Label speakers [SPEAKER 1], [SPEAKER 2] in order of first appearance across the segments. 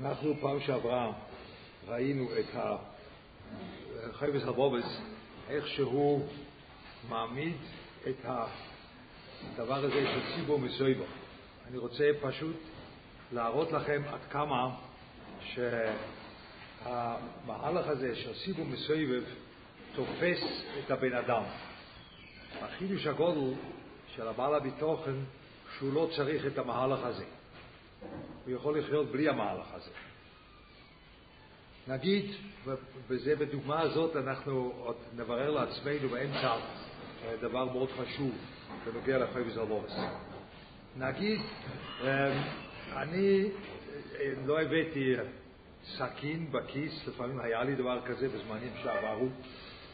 [SPEAKER 1] אנחנו פעם שעברה ראינו את חייבס הבובס, איך שהוא מעמיד את הדבר הזה של ציבור מסויבו. אני רוצה פשוט להראות לכם עד כמה שהמהלך הזה של סיבוב מסויבב תופס את הבן אדם. החידוש הגודל של הבעל הביטוחן שהוא לא צריך את המהלך הזה. הוא יכול לחיות בלי המהלך הזה. נגיד, וזה בדוגמה הזאת אנחנו עוד נברר לעצמנו באמצע דבר מאוד חשוב בנוגע לחייבס אלבורס. נגיד, אמ, אני אה, לא הבאתי סכין בכיס, לפעמים היה לי דבר כזה בזמנים שעברו,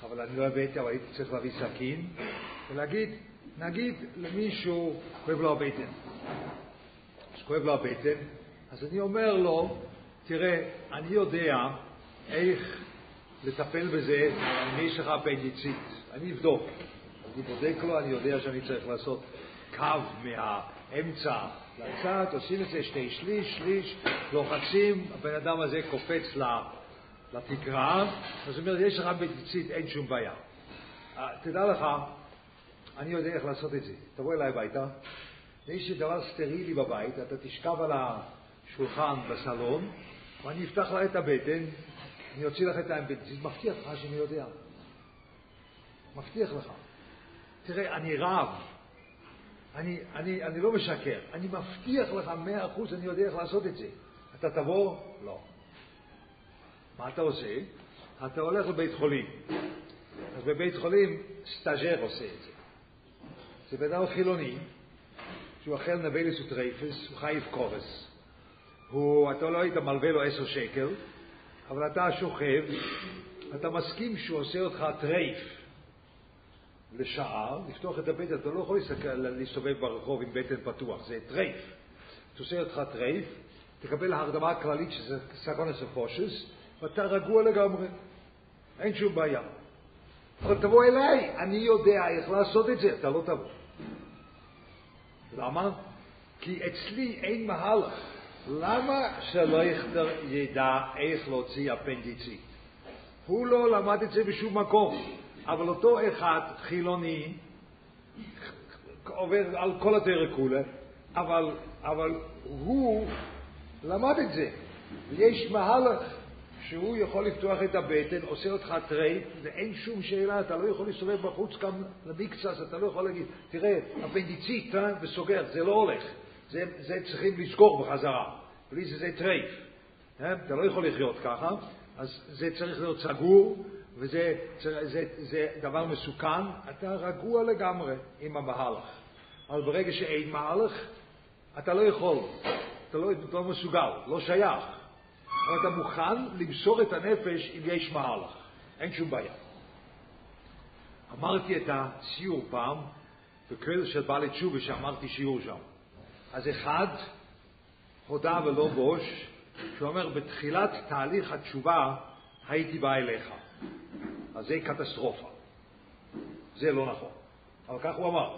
[SPEAKER 1] אבל אני לא הבאתי, אבל הייתי צריך להביא סכין, ולהגיד, נגיד למישהו כואב לו הבטן. אז כואב לו הבטן, אז אני אומר לו, תראה, אני יודע איך לטפל בזה אם יש לך אפנדיצית. אני אבדוק. אני בודק לו, אני יודע שאני צריך לעשות קו מהאמצע לצד, עושים את זה שתי שליש, שליש, לוחצים, הבן אדם הזה קופץ לתקרה, אז הוא אומר, יש לך אפנדיצית, אין שום בעיה. אה, תדע לך, אני יודע איך לעשות את זה. תבוא אליי הביתה, יש דבר סטרילי בבית, אתה תשכב על השולחן בסלון, ואני אפתח לך את הבטן, אני אוציא לך את האמבנזית, מבטיח לך שאני יודע. מבטיח לך. תראה, אני רב, אני, אני, אני לא משקר, אני מבטיח לך מאה אחוז, אני יודע איך לעשות את זה. אתה תבוא? לא. מה אתה עושה? אתה הולך לבית חולים. אז בבית חולים סטאז'ר עושה את זה. זה בן אדם חילוני, שהוא אכל נבלס וטרייפס, הוא חייב כרת. הוא, אתה לא היית מלווה לו עשר שקל, אבל אתה שוכב, אתה מסכים שהוא עושה אותך טרייף לשעה, לפתוח את הבטן, אתה לא יכול להסתובב ברחוב עם בטן פתוח, זה טרייף. עושה אותך טרייף, תקבל הרדמה כללית שזה סכנת נפשות, ואתה רגוע לגמרי, אין שום בעיה. אבל תבוא אליי, אני יודע איך לעשות את זה, אתה לא תבוא. למה? כי אצלי אין מהלך. למה שלא ידע איך להוציא אפנדיצית? הוא לא למד את זה בשום מקום, אבל אותו אחד חילוני עובר על כל הדרך כולה, אבל, אבל הוא למד את זה. ויש מהלך שהוא יכול לפתוח את הבטן, עושה אותך טרייף, ואין שום שאלה, אתה לא יכול להסתובב בחוץ גם למקצת, אתה לא יכול להגיד, תראה, אפנדיצית? וסוגר, זה לא הולך. זה, זה צריכים לסגור בחזרה. בלי זה זה טרייף. אה? אתה לא יכול לחיות ככה, אז זה צריך להיות סגור, וזה זה, זה, זה דבר מסוכן. אתה רגוע לגמרי עם המהלך. אבל ברגע שאין מהלך, אתה לא יכול, אתה לא, אתה לא מסוגל, לא שייך. אבל אתה מוכן למסור את הנפש אם יש מהלך. אין שום בעיה. אמרתי את הסיור פעם, בכלל של בעלי תשובה שאמרתי שיעור שם. אז אחד הודה ולא בוש, שאומר, בתחילת תהליך התשובה הייתי בא אליך. אז זה קטסטרופה. זה לא נכון. אבל כך הוא אמר,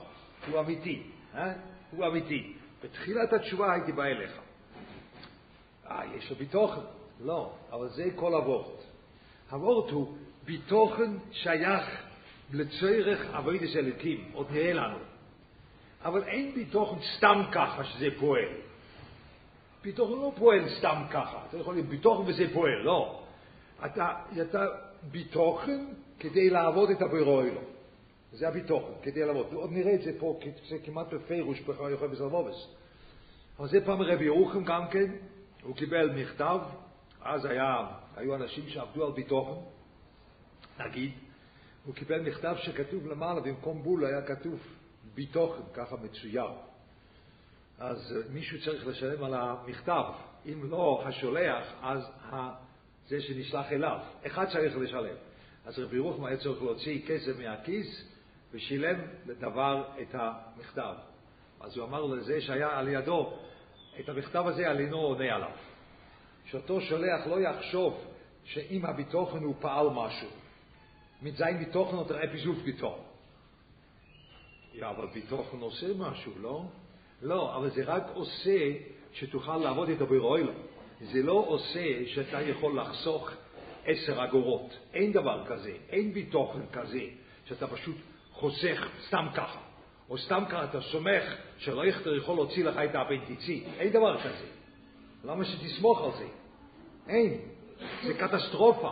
[SPEAKER 1] הוא אמיתי, אה? הוא אמיתי. בתחילת התשובה הייתי בא אליך. אה, יש לו ביטוחן. לא, אבל זה כל הוורט. הוורט הוא ביטוחן שייך לצורך אבוידס אלוקים, עוד נראה לנו. אבל אין ביטוחן סתם ככה שזה פועל. ביטוחן לא פועל סתם ככה. אתה יכול להיות ביטוחן וזה פועל, לא. אתה, אתה ביטוחן כדי לעבוד את הבירוי זה הביטוחן, כדי לעבוד. עוד נראה את זה פה, זה כמעט בפירוש בכלל יכול בסלמובס. אבל זה פעם רבי ירוחם גם כן, הוא קיבל מכתב, אז היה, היו אנשים שעבדו על ביטוחן, נגיד, הוא קיבל מכתב שכתוב למעלה, במקום בול היה כתוב ביטוחן, ככה מצויר. אז מישהו צריך לשלם על המכתב. אם לא השולח, אז זה שנשלח אליו. אחד צריך לשלם. אז רבי רוחמה היה צריך להוציא כסף מהכיס ושילם לדבר את המכתב. אז הוא אמר לזה שהיה על ידו, את המכתב הזה על אינו עונה עליו. שאותו שולח לא יחשוב שאם הביטוחן הוא פעל משהו. מתזיין ביטוחן או אפיזוף ביטוחן. Ja, אבל ביטוחן עושה משהו, לא? לא, אבל זה רק עושה שתוכל לעבוד איתו ברוילו. זה לא עושה שאתה יכול לחסוך עשר אגורות. אין דבר כזה, אין ביטוחן כזה, שאתה פשוט חוסך סתם ככה. או סתם ככה אתה סומך שרייכטר יכול להוציא לך את האפנטיצית. אין דבר כזה. למה שתסמוך על זה? אין. זה קטסטרופה.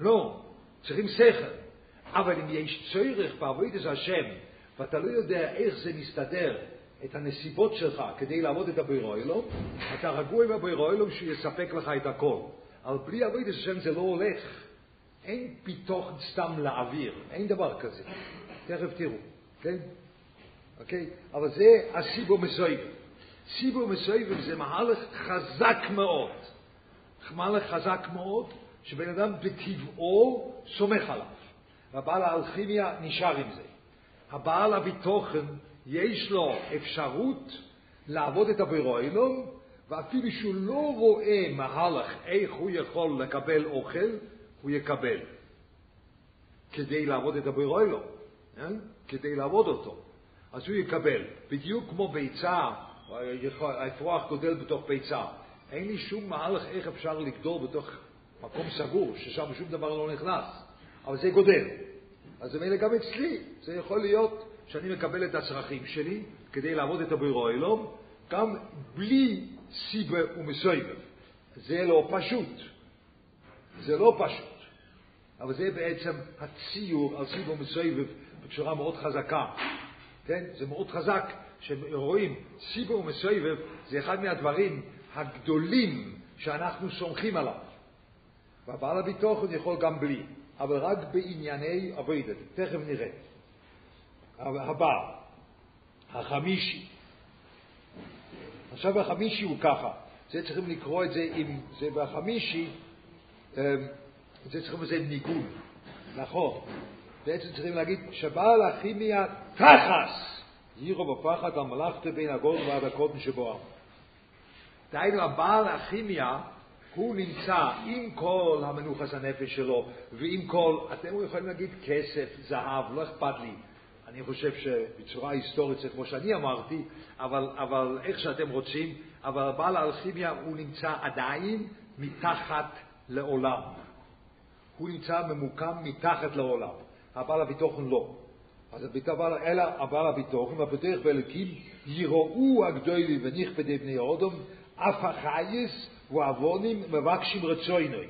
[SPEAKER 1] לא. צריכים שכל. אבל אם יש צורך בעבודת השם, ואתה לא יודע איך זה מסתדר, את הנסיבות שלך כדי לעבוד את הבירוילום, אתה רגוע עם הבירוילום שהוא יספק לך את הכל. אבל בלי עבודת השם זה לא הולך. אין פיתוח סתם לאוויר, אין דבר כזה. תכף תראו, כן? אוקיי? אבל זה הסיבו מסויב. סיבו מסויב זה מהלך חזק מאוד. מהלך חזק מאוד, שבן אדם בטבעו סומך עליו. והבעל האלכימיה נשאר עם זה. הבעל הביטוחן, יש לו אפשרות לעבוד את הבירוילום, ואפילו שהוא לא רואה מהלך איך הוא יכול לקבל אוכל, הוא יקבל. כדי לעבוד את הבירוילום, כן? כדי לעבוד אותו. אז הוא יקבל. בדיוק כמו ביצה, האפרוח גודל בתוך ביצה. אין לי שום מהלך איך אפשר לגדול בתוך מקום סגור, ששם שום דבר לא נכנס. אבל זה גודל. אז זה מילא גם אצלי. זה יכול להיות שאני מקבל את הצרכים שלי כדי לעבוד את הבירו אלום, גם בלי סיבה ומסויבב. זה לא פשוט. זה לא פשוט. אבל זה בעצם הציור על סיבה ומסויבב בצורה מאוד חזקה. כן? זה מאוד חזק, שרואים סיבה ומסויבב זה אחד מהדברים הגדולים שאנחנו סומכים עליו. והבעל הביטוחן יכול גם בלי, אבל רק בענייני אבוידת. תכף נראה. הבא, החמישי. עכשיו החמישי הוא ככה, זה צריכים לקרוא את זה עם, זה בחמישי, אמ, זה צריכים לזה ניגון, נכון. בעצם צריכים להגיד שבעל הכימיה תחס, יירו בפחד על מלאכת בין הגודל ועד הקודם שבו. דהיינו, הבעל הכימיה, הוא נמצא עם כל המנוחס הנפש שלו, ועם כל, אתם יכולים להגיד כסף, זהב, לא אכפת לי. אני חושב שבצורה היסטורית זה כמו שאני אמרתי, אבל, אבל איך שאתם רוצים, אבל בעל האלכימיה הוא נמצא עדיין מתחת לעולם. הוא נמצא ממוקם מתחת לעולם. הבעל הביטוחן לא. אז אלא הבעל הביטוחן, והפתח באלוקים, יראו הגדולים ונכבדי בני אודום, אף החייס ועוונים מבקשים רצוינוי.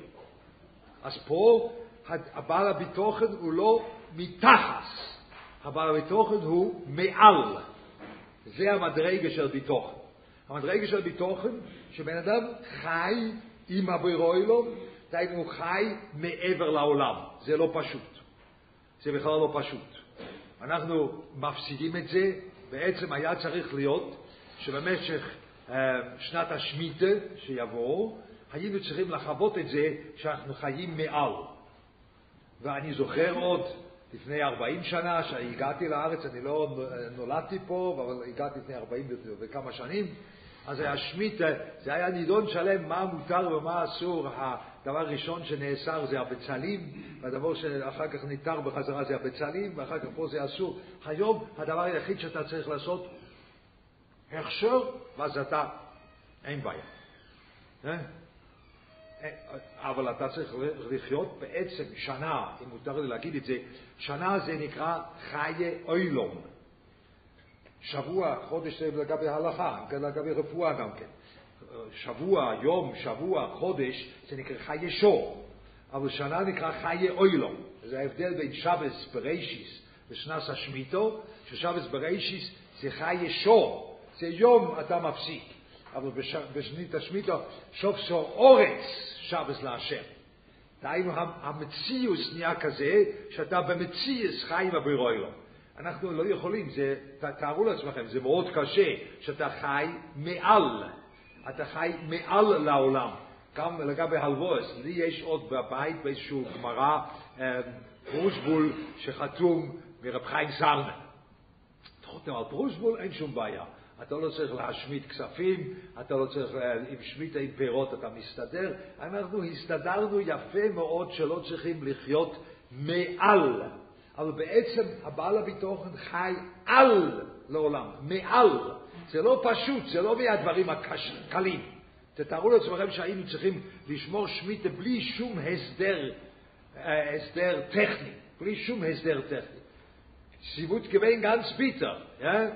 [SPEAKER 1] אז פה הבעל הביטוחן הוא לא מתחת. הבעל הביטוחן הוא מעל. זה המדרגה של ביטוחן. המדרגה של ביטוחן, שבן אדם חי עם הבוירוילום, דהיינו הוא חי מעבר לעולם. זה לא פשוט. זה בכלל לא פשוט. אנחנו מפסידים את זה, בעצם היה צריך להיות שבמשך אה, שנת השמיטה שיבוא, היינו צריכים לחוות את זה שאנחנו חיים מעל. ואני זוכר עוד לפני 40 שנה, שהגעתי לארץ, אני לא נולדתי פה, אבל הגעתי לפני 40 וכמה שנים, אז היה שמיטה, זה היה נידון שלם מה מותר ומה אסור. הדבר הראשון שנאסר זה הבצלים, והדבר שאחר כך ניתר בחזרה זה הבצלים, ואחר כך פה זה אסור. היום הדבר היחיד שאתה צריך לעשות, הכשר, ואז אתה, אין בעיה. אה? אבל אתה צריך לחיות בעצם שנה, אם מותר לי להגיד את זה, שנה זה נקרא חיי אוילום. שבוע, חודש זה לגבי הלכה, לגבי רפואה גם כן. שבוע, יום, שבוע, חודש, זה נקרא חיי שור. אבל שנה נקרא חיי אוילום. זה ההבדל בין שבס בreiשיס ושנס השמיטו, ששבס בreiשיס זה חיי שור. זה יום אתה מפסיק. אבל בשנית השמיטו, שוף סור אורץ שבס להשם. דהיינו, המציאוס נהיה כזה, שאתה במציאוס חי עם הבירוילו. אנחנו לא יכולים, זה, תארו לעצמכם, זה מאוד קשה שאתה חי מעל, אתה חי מעל לעולם. גם לגבי הלבוס, לי יש עוד בבית באיזשהו גמרא פרושבול שחתום מרב חיים סרנה. חותם על פרושבול, אין שום בעיה. אתה לא צריך להשמיט כספים, אתה לא צריך, עם שמיטה עם פירות אתה מסתדר. אנחנו הסתדרנו יפה מאוד שלא צריכים לחיות מעל. אבל בעצם הבעל הביטוחן חי על לעולם, מעל. זה לא פשוט, זה לא מהדברים הקלים. תתארו לעצמכם שהיינו צריכים לשמור שמיטה בלי שום הסדר, אה, הסדר טכני, בלי שום הסדר טכני. סיבוט כבין גנץ פיטר,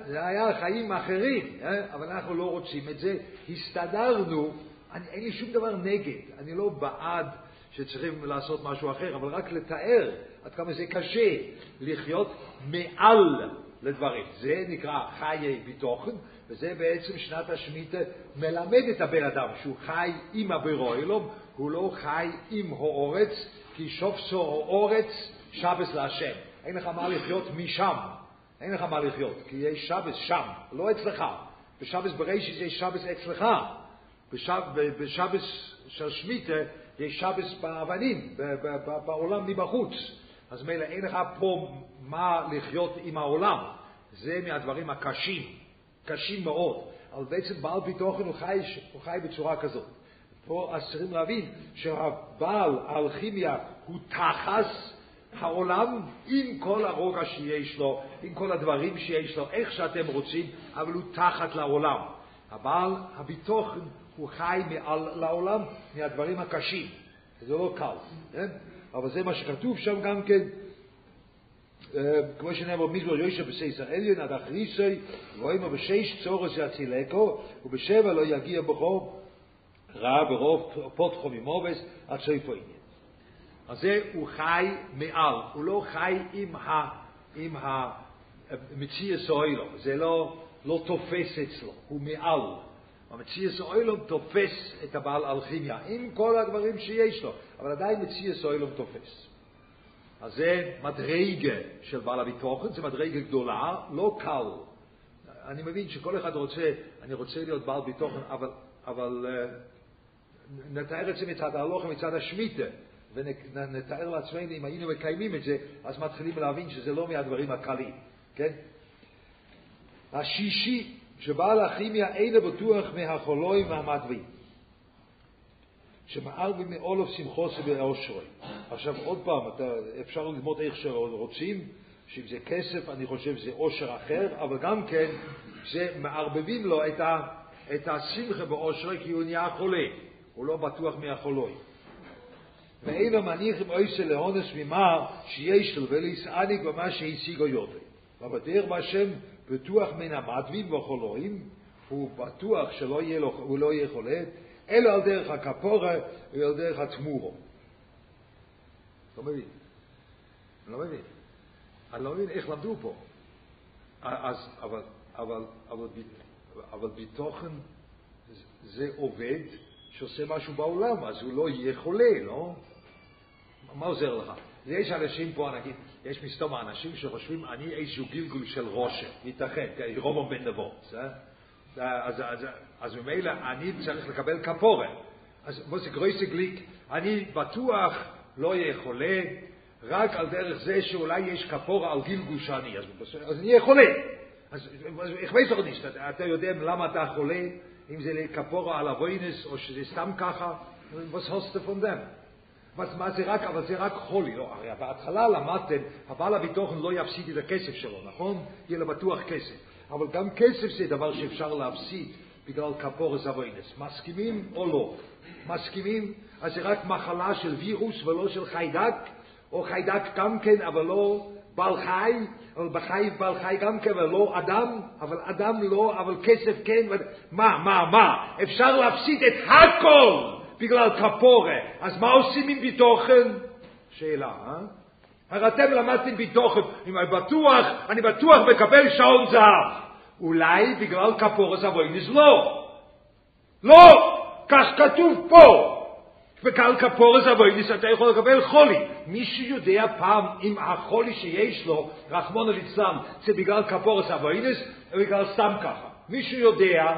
[SPEAKER 1] זה היה חיים אחרים, אבל אנחנו לא רוצים את זה. הסתדרנו, אני, אין לי שום דבר נגד, אני לא בעד שצריכים לעשות משהו אחר, אבל רק לתאר עד כמה זה קשה לחיות מעל לדברים. זה נקרא חיי ביטוחן, וזה בעצם שנת השמיטה מלמד את הבן אדם שהוא חי עם הבירוילום, הוא לא חי עם האורץ, כי שופסו האורץ שבס להשם. אין לך מה לחיות משם, אין לך מה לחיות, כי יש שבס שם, לא אצלך. בשבס בראשית יש שבס אצלך. בשבס של שמיטה יש שבס באבנים, בעולם מבחוץ. אז מילא אין לך פה מה לחיות עם העולם. זה מהדברים הקשים, קשים מאוד. אבל בעצם בעל ביטוחן הוא חי, הוא חי בצורה כזאת. פה אז צריכים להבין שהבעל האלכימיה הוא תחס העולם עם כל הרוגע שיש לו, עם כל הדברים שיש לו, איך שאתם רוצים, אבל הוא תחת לעולם. הבעל הביטוחן הוא חי מעל לעולם מהדברים הקשים. זה לא קל, כן? אבל זה מה שכתוב שם גם כן. כמו שנאמר מזמור יושב בסייסר עליון עד אחריסוי, ואומר בשש צורס יצילקו, ובשבע לא יגיע בכו רע ברוב פותחו ממובס עד סויפו עניין. אז זה הוא חי מעל, הוא לא חי עם, ה, עם המציאס האוילום, זה לא, לא תופס אצלו, הוא מעל. המציאס האוילום תופס את הבעל אלכימיה, עם כל הדברים שיש לו, אבל עדיין מציאס האוילום תופס. אז זה מדרגה של בעל הביטוחן, זה מדרגה גדולה, לא קל. אני מבין שכל אחד רוצה, אני רוצה להיות בעל ביטוחן, אבל, אבל נתאר את זה מצד ההלוך ומצד השמיטה, ונתאר לעצמנו, אם היינו מקיימים את זה, אז מתחילים להבין שזה לא מהדברים הקלים, כן? השישי, שבעל הכימיה אינו בטוח מהחולוי והמדווים. שמער במאולוף שמחוס ובאושרוי. עכשיו עוד פעם, אתה, אפשר ללמוד איך שרוצים, שאם זה כסף, אני חושב שזה אושר אחר, אבל גם כן, זה מערבבים לו את, ה, את השמחה באושרוי, כי הוא נהיה חולה, הוא לא בטוח מהחולוי. ואין המניחים אויסה להונס ממה שיש לו ולהסעניק במה שהשיגו יודו. ובדרך בהשם בטוח מן המדווים והחולואים, הוא בטוח שלא יהיה לו, הוא לא יהיה חולה, אלא על דרך הכפורה ועל דרך התמורו. לא מבין. לא מבין. אני לא מבין איך למדו פה. אז, אבל, אבל, אבל, אבל בתוכן זה עובד שעושה משהו בעולם, אז הוא לא יהיה חולה, לא? מה עוזר לך? יש אנשים פה, נגיד, יש מסתום האנשים שחושבים, אני איזשהו גלגול של רושם, ייתכן, רומו בן נבות. אז, אז, אז ממילא אני צריך לקבל כפורה. אז זה גרויסי גליק? אני בטוח לא אהיה חולה, רק על דרך זה שאולי יש כפורה על גילגוש אני, אז, אז אני אהיה חולה. אז איך doch nicht, אתה יודע למה אתה חולה, אם זה כפורה על הווינס או שזה סתם ככה, was hast du von dem? Was, מה זה רק, אבל זה רק חולי, לא, הרי בהתחלה למדתם, הבעל הביטוחן לא יפסיד את הכסף שלו, נכון? יהיה לו בטוח כסף. אבל גם כסף זה דבר שאפשר להפסיד בגלל כפורס אבוינס. מסכימים או לא? מסכימים? אז זה רק מחלה של וירוס ולא של חיידק, או חיידק גם כן, אבל לא בעל חי, אבל בחי בעל חי גם כן, אבל לא אדם, אבל אדם לא, אבל כסף כן, ו... מה, מה, מה? אפשר להפסיד את הכל בגלל כפורה. אז מה עושים עם ביטוחן? שאלה, אה? הרי אתם למדתם ביטוחן, אני בטוח, אני בטוח מקבל שעון זהב. אולי בגלל כפורס אבוינס לא. לא! כך כתוב פה. בגלל כפורס אבוינס אתה יכול לקבל חולי. מישהו יודע פעם אם החולי שיש לו, רחמון ליצלן, זה בגלל כפורס אבוינס או בגלל סתם ככה. מישהו יודע,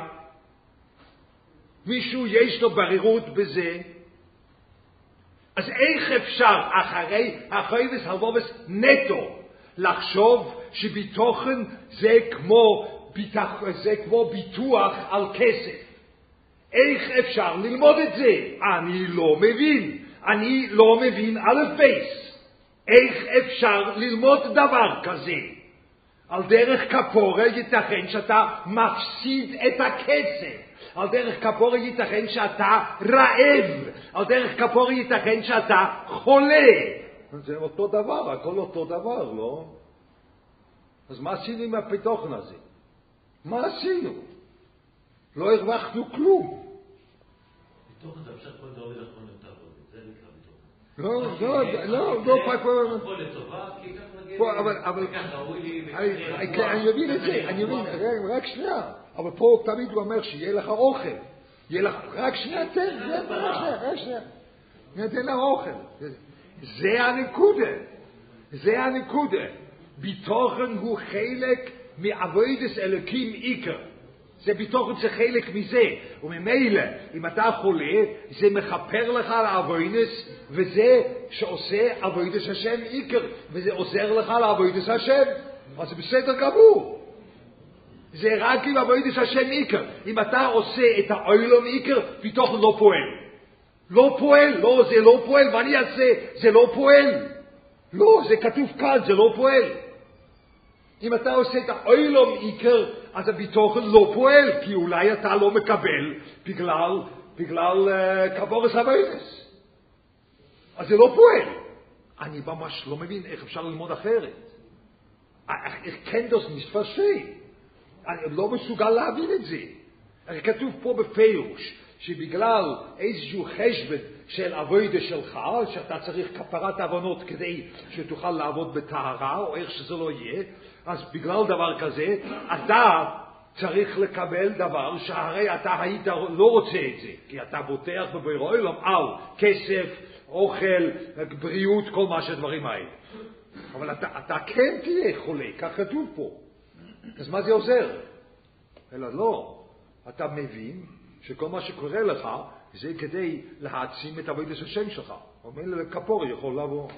[SPEAKER 1] מישהו יש לו ברירות בזה, אז איך אפשר אחרי החייבס הלבובס נטו לחשוב שביטוחן זה כמו ביטח, זה כמו ביטוח על כסף. איך אפשר ללמוד את זה? אני לא מבין. אני לא מבין א' בייס. איך אפשר ללמוד דבר כזה? על דרך כפורה ייתכן שאתה מפסיד את הכסף. על דרך כפורה ייתכן שאתה רעב. על דרך כפורה ייתכן שאתה חולה. זה אותו דבר, הכל אותו דבר, לא? אז מה עשינו עם הפתוכן הזה? מה עשינו? לא הרווחנו כלום.
[SPEAKER 2] מתוכן זה אפשר כל דוד אחרון יותר זה נקרא מתוכן.
[SPEAKER 1] לא, לא, לא, לא,
[SPEAKER 2] הכל לי,
[SPEAKER 1] אבל, אבל, אני אני מבין את זה, אני מבין, רק שנייה, אבל פה תמיד הוא אומר שיהיה לך אוכל, יהיה לך, רק שנייה, תן, רק שנייה, רק שנייה, ניתן לך אוכל, זה הנקודה, זה הנקודה, ביטוחן הוא חלק מעבודת אלוקים עיקר. זה ביטוחן זה חלק מזה, וממילא, אם אתה חולה, זה מכפר לך על האבוינס, וזה שעושה אבוינס השם עיקר, וזה עוזר לך לעבודת השם, אז זה בסדר גמור. זה רק אם עבודת השם עיקר. אם אתה עושה את העולם עיקר, ביטחון לא פועל. לא פועל, לא, זה לא פועל, מה אני אעשה? זה לא פועל. לא, זה כתוב כאן, זה לא פועל. אם אתה עושה את העולם עיקר, אז הביטחון לא פועל, כי אולי אתה לא מקבל בגלל, בגלל uh, כבורס הווידס. אז זה לא פועל. אני ממש לא מבין איך אפשר ללמוד אחרת. איך כן דוס נספרשי. אני לא מסוגל להבין את זה. הרי כתוב פה בפירוש, שבגלל איזשהו חשבון של אבוידה שלך, שאתה צריך כפרת עוונות כדי שתוכל לעבוד בטהרה, או איך שזה לא יהיה, אז בגלל דבר כזה, אתה צריך לקבל דבר שהרי אתה היית לא רוצה את זה, כי אתה בוטח בביר עולם על כסף, אוכל, בריאות, כל מה שהדברים האלה. אבל אתה, אתה כן תהיה חולה, כך כתוב פה. אז מה זה עוזר? אלא לא. אתה מבין שכל מה שקורה לך זה כדי להעצים את עבודת השם שלך. אומר לכפור יכול לבוא.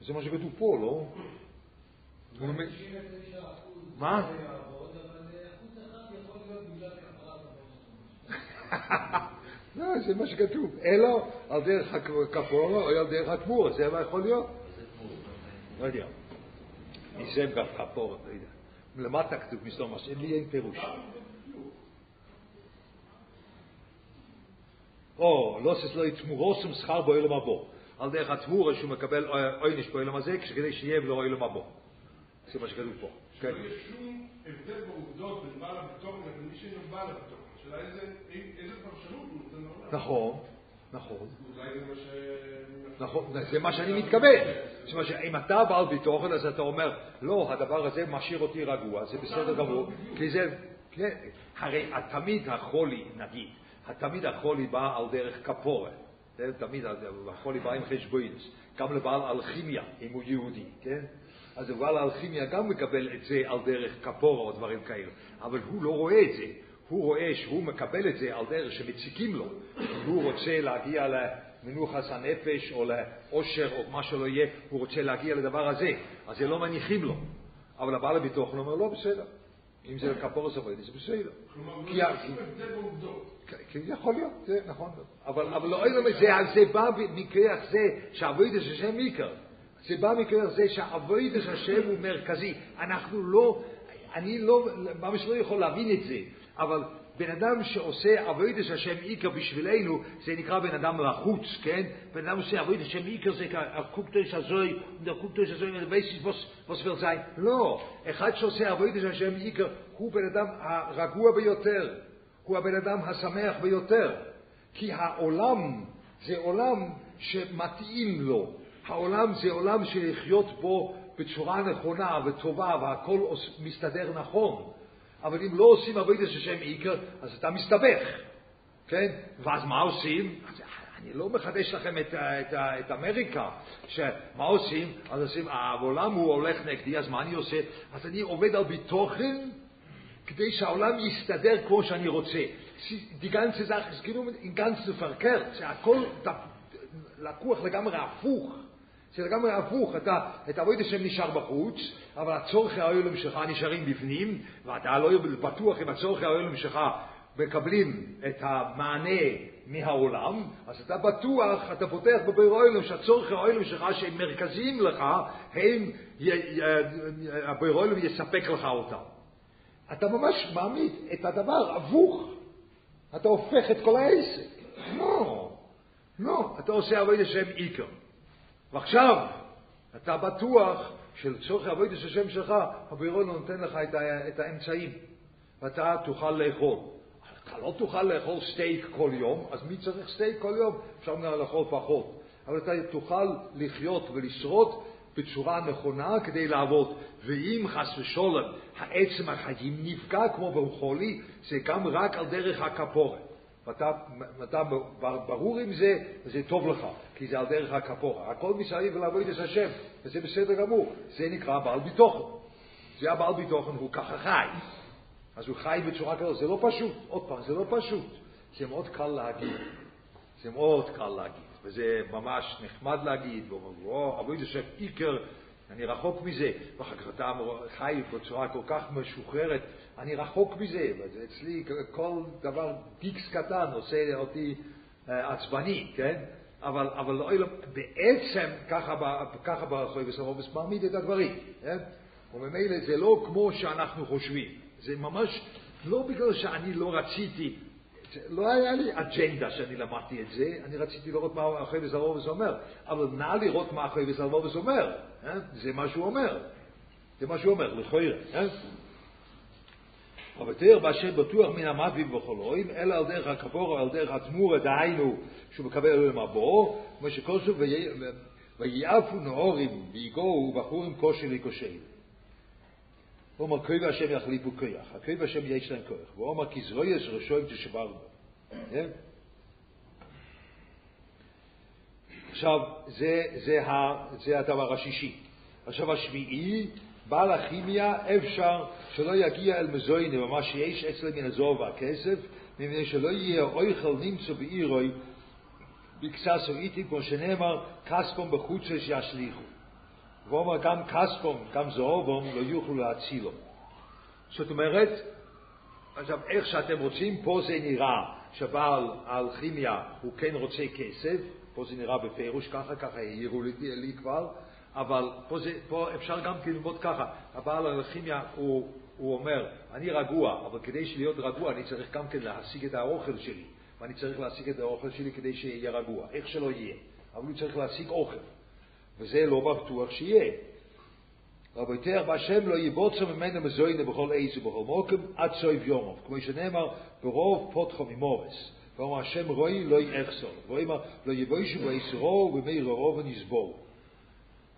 [SPEAKER 1] זה מה שכתוב פה, לא? מה? לא, זה מה שכתוב. אלו על דרך הכפורה או על דרך התמורה, זה מה יכול להיות? לא יודע. ניסם גם כפורה, לא יודע. למטה כתוב מסתום, אז לי אין פירוש. או, לא עושה לו תמורוסום שכר בעולם הבא. על דרך התמורה שהוא מקבל עונש בעולם הזה, כדי שיהיה לו עולם הבא. זה מה שכתוב פה.
[SPEAKER 3] כן. יש שום הבדל בעובדות בין בעל הבתוכן לבין מי שאינו בעל הבתוכן. השאלה איזה פרשנות הוא נותן לעולם.
[SPEAKER 1] נכון, נכון. נכון, זה מה שאני מתכוון. זאת אומרת, אם אתה בעל ביטוחן, אז אתה אומר, לא, הדבר הזה משאיר אותי רגוע, זה בסדר גמור, כי זה, כן, הרי תמיד החולי, נגיד, תמיד החולי בא על דרך כפורה. תמיד החולי בא עם חשבוינס. גם לבעל אלכימיה, אם הוא יהודי, כן? אז בעל האלכימיה גם מקבל את זה על דרך כפורה או דברים כאלה. אבל הוא לא רואה את זה. הוא רואה שהוא מקבל את זה על דרך שמציקים לו. הוא רוצה להגיע למנוחס הנפש או לאושר או מה שלא יהיה, הוא רוצה להגיע לדבר הזה. אז זה לא מניחים לו. אבל הבעל הביטוח אומר, לא, בסדר. אם זה כפורס עבודי, זה בסדר.
[SPEAKER 3] כלומר, לא בעובדות.
[SPEAKER 1] כן, יכול להיות, זה נכון. אבל, לא, זה, זה בא מכך זה שהעבודת השם עיקר. זה בא מכך זה שהעבודת השם הוא מרכזי. אנחנו לא, אני לא, ממש לא יכול להבין את זה, אבל בן אדם שעושה עבודת השם עיקר בשבילנו, זה נקרא בן אדם לחוץ, כן? בן אדם שעושה עבודת השם עיקר זה הקוקטוש הזוי, הקוקטוש הזוי, בייסיס ווס sein. לא, אחד שעושה עבודת השם עיקר הוא בן אדם הרגוע ביותר. הוא הבן אדם השמח ביותר, כי העולם זה עולם שמתאים לו. העולם זה עולם שלחיות בו בצורה נכונה וטובה והכל מסתדר נכון. אבל אם לא עושים עבודת השם עיקר, אז אתה מסתבך, כן? ואז מה עושים? אני לא מחדש לכם את, את, את אמריקה, שמה עושים? אז עושים, העולם הוא הולך נגדי, אז מה אני עושה? אז אני עובד על ביטוחן כדי שהעולם יסתדר כמו שאני רוצה. Die ganze Sache ist genommen in ganzen verkehrt, שהכל לקוח לגמרי הפוך. זה לגמרי הפוך, אתה, את אבויד השם נשאר בחוץ, אבל הצורכי האוילום שלך נשארים בפנים, ואתה לא בטוח אם הצורכי האוילום שלך מקבלים את המענה מהעולם, אז אתה בטוח, אתה פותח בביר אוילם שהצורך האוילם שלך שהם מרכזיים לך, הם, הביר אוילם יספק לך אותם. אתה ממש מעמיד את הדבר הפוך. אתה הופך את כל העסק. לא, לא, אתה עושה עבודת השם עיקר. ועכשיו, אתה בטוח שלצורך עבודת השם שלך, הבירון נותן לך את, את האמצעים, ואתה תוכל לאכול. אתה לא תוכל לאכול סטייק כל יום, אז מי צריך סטייק כל יום? אפשר לאכול פחות. אבל אתה תוכל לחיות ולשרוד בצורה נכונה כדי לעבוד. ואם חס ושלום העצם החיים נפגע כמו בחולי, זה גם רק על דרך הכפורת. ואתה, ברור עם זה, וזה טוב לך, כי זה על דרך הכפורה. הכל מסביב לעבוד את השם, וזה בסדר גמור. זה נקרא בעל ביטוחן. זה הבעל ביטוחן, הוא ככה חי. אז הוא חי בצורה כזאת. זה לא פשוט. עוד פעם, זה לא פשוט. זה מאוד קל להגיד. זה מאוד קל להגיד. וזה ממש נחמד להגיד, ואומר, עבוד השם עיקר, אני רחוק מזה. ואחר כך אתה חי בצורה כל כך משוחררת, אני רחוק מזה. ואצלי כל דבר דיקס קטן עושה אותי עצבני, כן? אבל, אבל לא, בעצם ככה, ככה ברחוי וסרובס מעמיד את הדברים, כן? וממילא זה לא כמו שאנחנו חושבים. זה ממש לא בגלל שאני לא רציתי לא היה לי אג'נדה שאני למדתי את זה, אני רציתי לראות מה אחרי וזרובס אומר, אבל נא לראות מה אחרי וזרובס אומר, אה? זה מה שהוא אומר, זה מה שהוא אומר, לכוירא. אה? אבל תראה בהשם בטוח מן המדבים בכל רואים, אלא על דרך הכפור, על דרך התמורה, דהיינו, שהוא מקבל אלוהים הבוא, כמו שכוסו ויעפו נאורים ויגעו בחורים כושר לקושי. הוא אומר, כוי והשם יחליפו כוח, הכוי והשם יש להם כוח. אומר, כי זרויס ראשויים תשבר בו. כן? עכשיו, זה, זה, ה, זה הדבר השישי. עכשיו, השביעי, בעל הכימיה, אפשר שלא יגיע אל מזוינה, ומה שיש אצלם מן הזוהר והכסף, מפני שלא יהיה אויכל נמצא בעירוי, בקצס או איתי, כמו שנאמר, כספום בחוצה שישליכו. והוא אומר, גם כספום, גם זהובום, לא יוכלו להצילו. זאת אומרת, עכשיו, איך שאתם רוצים, פה זה נראה שבעל האלכימיה הוא כן רוצה כסף, פה זה נראה בפירוש ככה, ככה העירו לי, לי כבר, אבל פה, זה, פה אפשר גם כן ללמוד ככה, הבעל האלכימיה הוא, הוא אומר, אני רגוע, אבל כדי להיות רגוע אני צריך גם כן להשיג את האוכל שלי, ואני צריך להשיג את האוכל שלי כדי שיהיה רגוע, איך שלא יהיה, אבל הוא צריך להשיג אוכל. וזה לא בטוח שיהיה. רבותיך בהשם לא יבוצר ממנו מזוינה בכל עץ ובכל מוקם עד סויב יומוב, כמו שנאמר ברוב פותחו ממורס. ואומר השם רואי לא יחסור, ואומר לא יבוישו ויסרו ומי רואו ונסבור.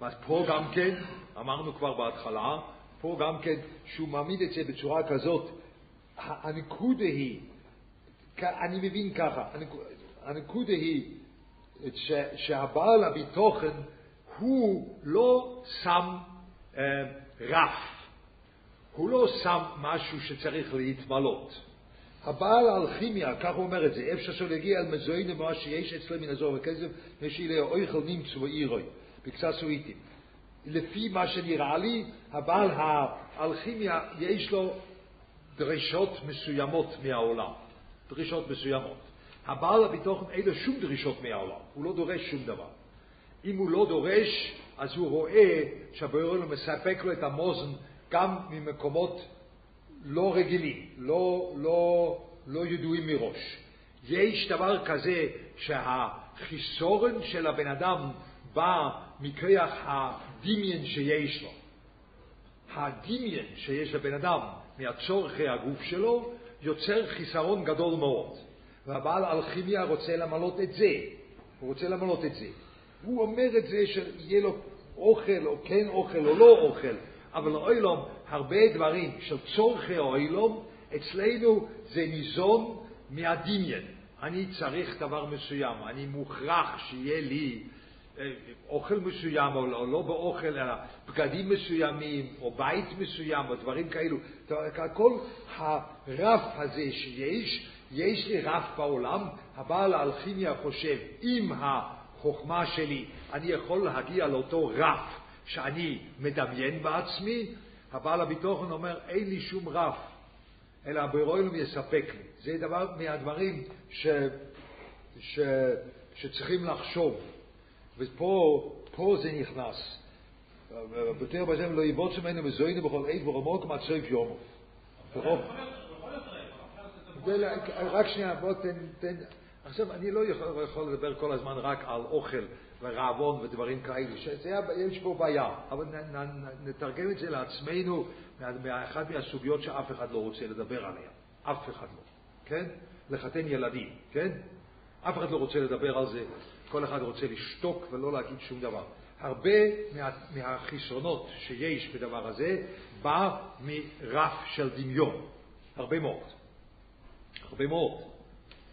[SPEAKER 1] אז פה גם כן, אמרנו כבר בהתחלה, פה גם כן, שהוא מעמיד את זה בצורה כזאת, הנקודה היא, אני מבין ככה, הנקודה היא שהבעל הביטוחן הוא לא שם אה, רף, הוא לא שם משהו שצריך להתמלות. הבעל האלכימיה, כך הוא אומר את זה, איפה שלא יגיע אל מזוהינה מה שיש אצלם מן הזוהר וכסף, ושיהיה אויכל נמצא ואירוי, בקצת סואיטים. לפי מה שנראה לי, הבעל האלכימיה יש לו דרישות מסוימות מהעולם. דרישות מסוימות. הבעל הביטוחן אין לו שום דרישות מהעולם, הוא לא דורש שום דבר. אם הוא לא דורש, אז הוא רואה שהבורא מספק לו את המוזן גם ממקומות לא רגילים, לא, לא, לא ידועים מראש. יש דבר כזה שהחיסורן של הבן אדם בא מכוח הדמיין שיש לו. הדמיין שיש לבן אדם מהצורכי הגוף שלו יוצר חיסרון גדול מאוד. והבעל אלכימיה רוצה למלות את זה. הוא רוצה למלות את זה. הוא אומר את זה שיהיה לו אוכל, או כן אוכל או לא אוכל, אבל לאוילום, הרבה דברים של צורכי האוילום, אצלנו זה ניזון מהדמיין. אני צריך דבר מסוים, אני מוכרח שיהיה לי אה, אוכל מסוים, או לא, לא באוכל, אלא בגדים מסוימים, או בית מסוים, או דברים כאלו. כל הרף הזה שיש, יש לי רף בעולם, הבעל האלכימיה חושב, אם החוכמה שלי, אני יכול להגיע לאותו רף שאני מדמיין בעצמי, הבעל הביטוחן אומר, אין לי שום רף. אלא הבוירוילום יספק לי. זה דבר מהדברים ש, ש, שצריכים לחשוב. ופה פה זה נכנס. בתר בזם לא יבוץ ממנו וזוינו בכל עת ורמוק מצריף יומו. רק שנייה, בוא תן. עכשיו, אני לא יכול, יכול לדבר כל הזמן רק על אוכל ורעבון ודברים כאלה, שזה, יש פה בעיה, אבל נ, נ, נתרגם את זה לעצמנו מאחת מהסוגיות שאף אחד לא רוצה לדבר עליהן. אף אחד לא, כן? לחתן ילדים, כן? אף אחד לא רוצה לדבר על זה, כל אחד רוצה לשתוק ולא להגיד שום דבר. הרבה מה, מהחיסרונות שיש בדבר הזה בא מרף של דמיון, הרבה מאוד. הרבה מאוד.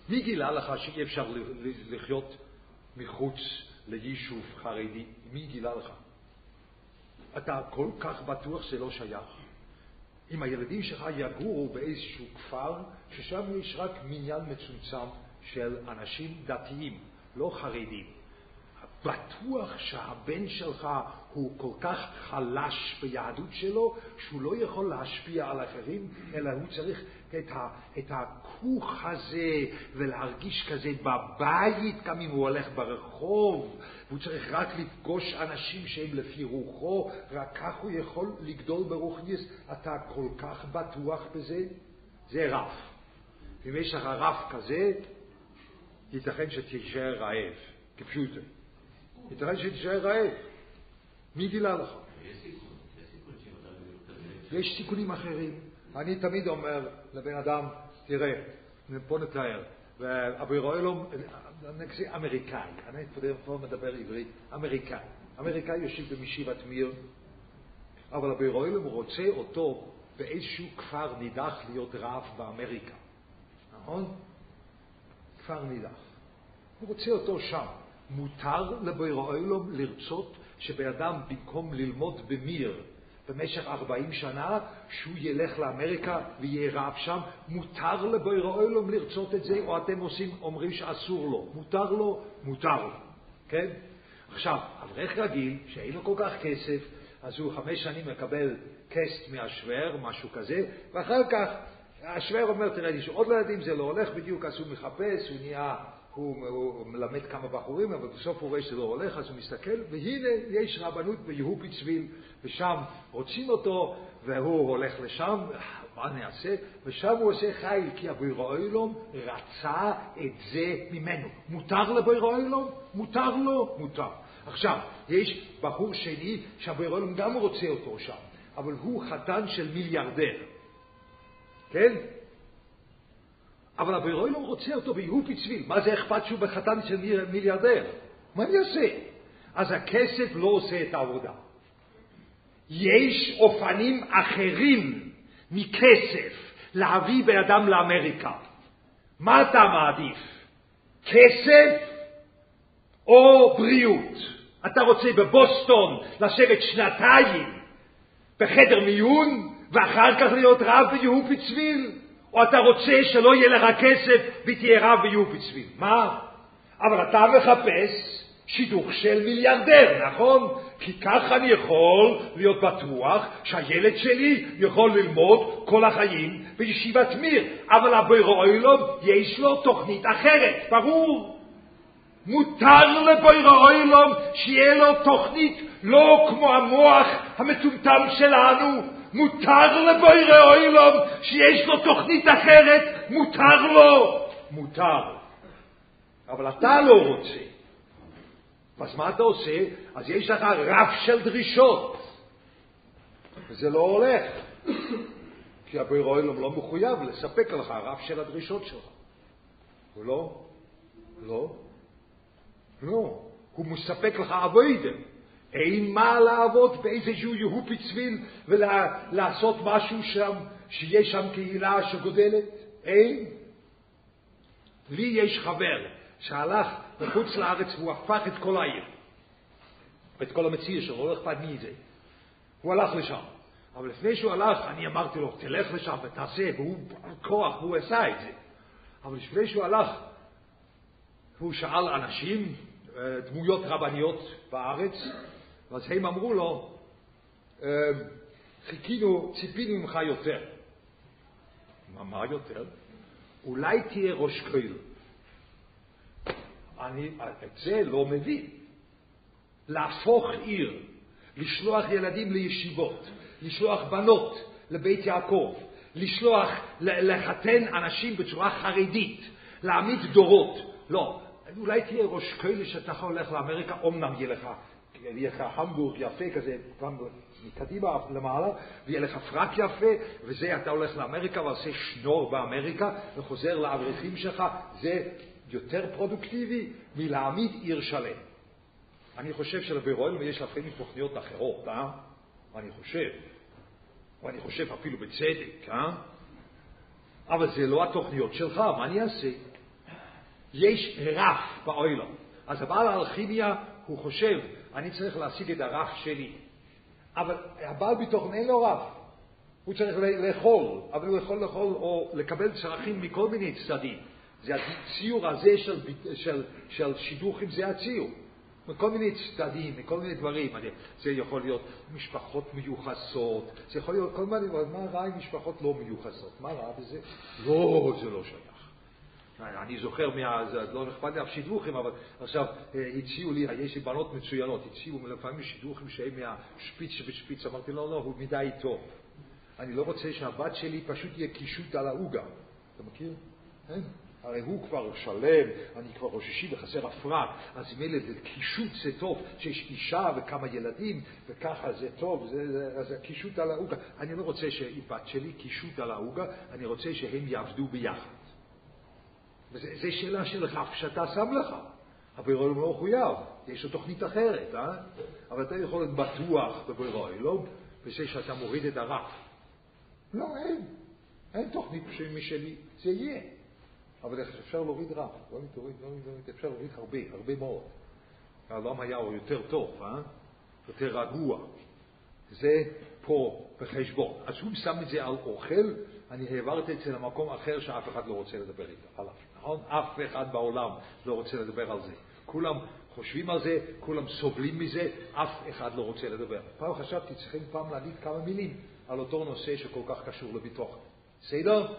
[SPEAKER 1] מי גילה לך שאי אפשר לחיות מחוץ ליישוב חרדי? מי גילה לך? אתה כל כך בטוח שזה לא שייך. אם הילדים שלך יגורו באיזשהו כפר, ששם יש רק מניין מצומצם של אנשים דתיים, לא חרדים. בטוח שהבן שלך הוא כל כך חלש ביהדות שלו, שהוא לא יכול להשפיע על אחרים, אלא הוא צריך את, ה, את הכוך הזה ולהרגיש כזה בבית, גם אם הוא הולך ברחוב, והוא צריך רק לפגוש אנשים שהם לפי רוחו, רק כך הוא יכול לגדול ברוכניס. אתה כל כך בטוח בזה? זה רף. אם יש לך רף כזה, ייתכן שתישאר רעב, כפשוטו. ייתכן שתישאר רעב. מי גילה לך? יש סיכונים אחרים. אני תמיד אומר לבן אדם, תראה, פה נתאר, ואבירוילום, נגיד אמריקאי, אני פה מדבר עברית, אמריקאי. אמריקאי יושב במשיבת מיר, אבל אבירוילום רוצה אותו באיזשהו כפר נידח להיות רב באמריקה, נכון? כפר נידח. הוא רוצה אותו שם. מותר לבירוילום לרצות שבן אדם במקום ללמוד במיר במשך 40 שנה, שהוא ילך לאמריקה ויהיה רב שם, מותר לבירוילום לרצות את זה, או אתם עושים, אומרים שאסור לו. מותר לו? מותר לו. כן? עכשיו, אברך רגיל, שאין לו כל כך כסף, אז הוא חמש שנים מקבל קסט מהשוור, משהו כזה, ואחר כך השוור אומר, תראה, יש עוד ילדים, זה לא הולך בדיוק, אז הוא מחפש, הוא נהיה הוא, הוא מלמד כמה בחורים, אבל בסוף הוא רואה שזה לא הולך, אז הוא מסתכל, והנה יש רבנות ביהופיצוויל, ושם רוצים אותו, והוא הולך לשם, מה נעשה? ושם הוא עושה חיל, כי אבירואילום רצה את זה ממנו. מותר לבירואילום? מותר לו? מותר. עכשיו, יש בחור שני שאבירואילום גם רוצה אותו שם, אבל הוא חתן של מיליארדר. כן? אבל הברוילום רוצה אותו ביהופי צביל. מה זה אכפת שהוא בחתן של מיליארדר? מה אני אעשה? אז הכסף לא עושה את העבודה. יש אופנים אחרים מכסף להביא בן אדם לאמריקה. מה אתה מעדיף? כסף או בריאות? אתה רוצה בבוסטון לשבת שנתיים בחדר מיון ואחר כך להיות רב ביהופי צביל? או אתה רוצה שלא יהיה לך כסף ותהיה רב ביופיצוויל. מה? אבל אתה מחפש שידוך של מיליארדר, נכון? כי ככה אני יכול להיות בטוח שהילד שלי יכול ללמוד כל החיים בישיבת מיר, אבל הבוירואילום יש לו תוכנית אחרת, ברור. מותר לבוירואילום שיהיה לו תוכנית לא כמו המוח המטומטם שלנו, מותר לבוירי אוילום שיש לו תוכנית אחרת, מותר לו. מותר. אבל אתה לא רוצה. אז מה אתה עושה? אז יש לך רף של דרישות. וזה לא הולך. כי הבוירי אוילום לא מחויב לספק לך רף של הדרישות שלך. הוא לא? לא. לא. הוא מספק לך אבוידם. אין מה לעבוד באיזשהו יהופי צביל ולעשות משהו שם, שיש שם קהילה שגודלת? אין. לי יש חבר שהלך מחוץ לארץ והוא הפך את כל העיר, את כל המציא שלו, לא אכפת מי זה. הוא הלך לשם. אבל לפני שהוא הלך, אני אמרתי לו, תלך לשם ותעשה, והוא כוח, והוא עשה את זה. אבל לפני שהוא הלך, הוא שאל אנשים, דמויות רבניות בארץ, הם אמרו לו, חיכינו, ציפינו ממך יותר. מה יותר? אולי תהיה ראש כהל. אני את זה לא מבין. להפוך עיר, לשלוח ילדים לישיבות, לשלוח בנות לבית יעקב, לשלוח, לחתן אנשים בצורה חרדית, להעמיד דורות. לא, אולי תהיה ראש כהל שאתה הולך לאמריקה, אמנם יהיה לך, יהיה לך המבורג יפה כזה, מקדימה למעלה, ויהיה לך פרק יפה, וזה אתה הולך לאמריקה ועושה שנור באמריקה, וחוזר לאברכים שלך, זה יותר פרודוקטיבי מלהעמיד עיר שלם. אני חושב שלבירוילם יש לפעמים תוכניות אחרות, אה? אני חושב. ואני חושב אפילו בצדק, אה? אבל זה לא התוכניות שלך, מה אני אעשה? יש רף באוילם. אז הבעל האלכימיה, הוא חושב, אני צריך להשיג את הרף שלי. אבל הבעל ביטחון אין לו רף. הוא צריך לאכול, אבל הוא יכול לאכול או לקבל צרכים מכל מיני צדדים. זה הציור הזה של, של, של שידוכים, זה הציור. מכל מיני צדדים, מכל מיני דברים. זה יכול להיות משפחות מיוחסות, זה יכול להיות כל מיני דברים. מה רע עם משפחות לא מיוחסות? מה רע בזה? לא, זה לא שייך. אני זוכר, מה, זה לא אכפת לי אף שידוכים, אבל עכשיו אה, הציעו לי, יש לי בנות מצוינות, הציעו לפעמים שידוכים שהם מהשפיץ שבשפיץ, אמרתי לא, לא, הוא מדי טוב. אני לא רוצה שהבת שלי פשוט יהיה קישוט על העוגה. אתה מכיר? אין. הרי הוא כבר שלם, אני כבר ראשישי וחסר הפרק, אז מילא זה קישוט זה טוב, שיש אישה וכמה ילדים, וככה זה טוב, זה, זה, אז הקישוט על העוגה. אני לא רוצה שבת שלי קישוט על העוגה, אני רוצה שהם יעבדו ביחד. וזו שאלה של רף שאתה שם לך. הבירולום לא מחויב, יש לו תוכנית אחרת, אה? אבל אתה יכול להיות בטוח בבירולום, בזה שאתה מוריד את הרף. לא, אין. אין תוכנית משלי, זה יהיה. אבל אפשר להוריד רף, לא מתוריד, לא מתוריד, אפשר להוריד הרבה, הרבה מאוד. העולם היה יותר טוב, אה? יותר רגוע. זה פה בחשבון. אז הוא שם את זה על אוכל, אני העברתי את זה למקום אחר שאף אחד לא רוצה לדבר איתו, עליו, נכון? אף אחד בעולם לא רוצה לדבר על זה. כולם חושבים על זה, כולם סובלים מזה, אף אחד לא רוצה לדבר. פעם חשבתי, צריכים פעם להגיד כמה מילים על אותו נושא שכל כך קשור לביטוח. בסדר?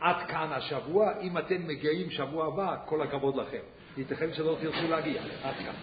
[SPEAKER 1] עד כאן השבוע, אם אתם מגיעים שבוע הבא, כל הכבוד לכם. ייתכן שלא תרצו להגיע. עד כאן.